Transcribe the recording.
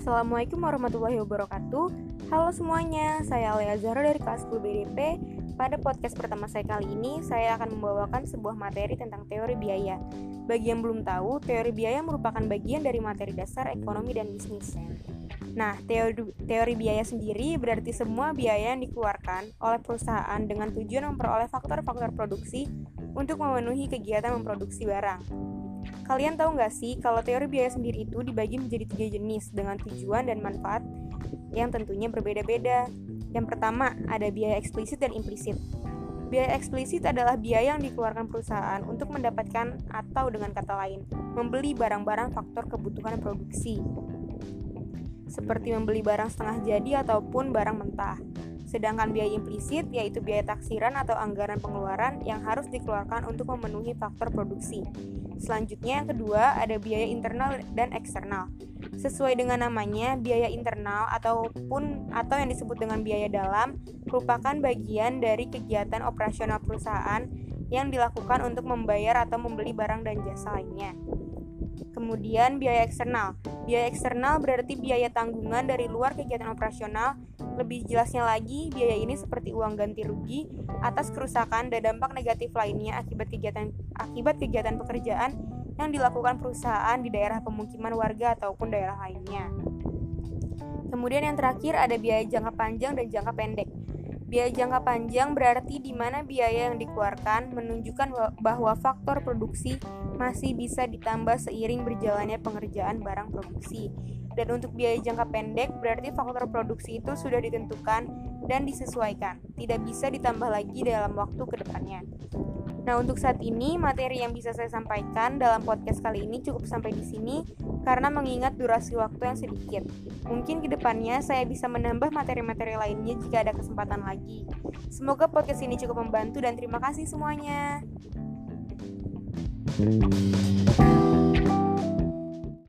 Assalamualaikum warahmatullahi wabarakatuh. Halo semuanya, saya Alia Zahra dari kelas 10 BDP Pada podcast pertama saya kali ini, saya akan membawakan sebuah materi tentang teori biaya. Bagi yang belum tahu, teori biaya merupakan bagian dari materi dasar ekonomi dan bisnis. Nah, teori, teori biaya sendiri berarti semua biaya yang dikeluarkan oleh perusahaan dengan tujuan memperoleh faktor-faktor produksi untuk memenuhi kegiatan memproduksi barang. Kalian tahu nggak sih kalau teori biaya sendiri itu dibagi menjadi tiga jenis dengan tujuan dan manfaat yang tentunya berbeda-beda. Yang pertama, ada biaya eksplisit dan implisit. Biaya eksplisit adalah biaya yang dikeluarkan perusahaan untuk mendapatkan atau dengan kata lain, membeli barang-barang faktor kebutuhan produksi. Seperti membeli barang setengah jadi ataupun barang mentah. Sedangkan biaya implisit yaitu biaya taksiran atau anggaran pengeluaran yang harus dikeluarkan untuk memenuhi faktor produksi. Selanjutnya yang kedua ada biaya internal dan eksternal. Sesuai dengan namanya, biaya internal ataupun atau yang disebut dengan biaya dalam merupakan bagian dari kegiatan operasional perusahaan yang dilakukan untuk membayar atau membeli barang dan jasa lainnya. Kemudian biaya eksternal. Biaya eksternal berarti biaya tanggungan dari luar kegiatan operasional lebih jelasnya lagi, biaya ini seperti uang ganti rugi atas kerusakan dan dampak negatif lainnya akibat kegiatan akibat kegiatan pekerjaan yang dilakukan perusahaan di daerah pemukiman warga ataupun daerah lainnya. Kemudian yang terakhir ada biaya jangka panjang dan jangka pendek. Biaya jangka panjang berarti di mana biaya yang dikeluarkan menunjukkan bahwa faktor produksi masih bisa ditambah seiring berjalannya pengerjaan barang produksi. Dan untuk biaya jangka pendek berarti faktor produksi itu sudah ditentukan dan disesuaikan, tidak bisa ditambah lagi dalam waktu ke depannya. Nah, untuk saat ini materi yang bisa saya sampaikan dalam podcast kali ini cukup sampai di sini karena mengingat durasi waktu yang sedikit. Mungkin ke depannya saya bisa menambah materi-materi lainnya jika ada kesempatan lagi. Semoga podcast ini cukup membantu dan terima kasih semuanya. Thank.